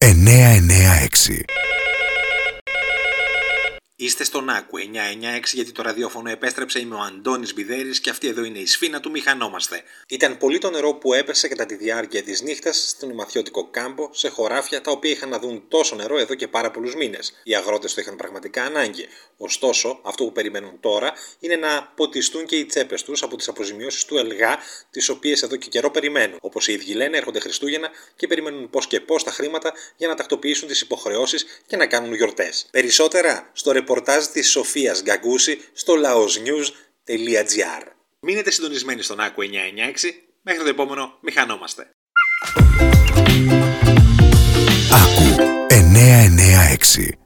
996 Είστε στον Άκου 996 γιατί το ραδιόφωνο επέστρεψε. Είμαι ο Αντώνης Μπιδέρης και αυτή εδώ είναι η σφίνα του Μηχανόμαστε. Ήταν πολύ το νερό που έπεσε κατά τη διάρκεια της νύχτας στον μαθιώτικο κάμπο σε χωράφια τα οποία είχαν να δουν τόσο νερό εδώ και πάρα πολλούς μήνες. Οι αγρότες το είχαν πραγματικά ανάγκη. Ωστόσο, αυτό που περιμένουν τώρα είναι να ποτιστούν και οι τσέπες τους από τις αποζημιώσεις του ΕΛΓΑ, τις οποίες εδώ και καιρό περιμένουν. Όπως οι ίδιοι λένε, έρχονται Χριστούγεννα και περιμένουν πώς και πώς τα χρήματα για να τακτοποιήσουν τις υποχρεώσεις και να κάνουν γιορτές. Περισσότερα στο ρεπορτάζ της Σοφίας Γκαγκούση στο laosnews.gr. Μείνετε συντονισμένοι στον Άκου 996. Μέχρι το επόμενο, μηχανόμαστε. Άκου 996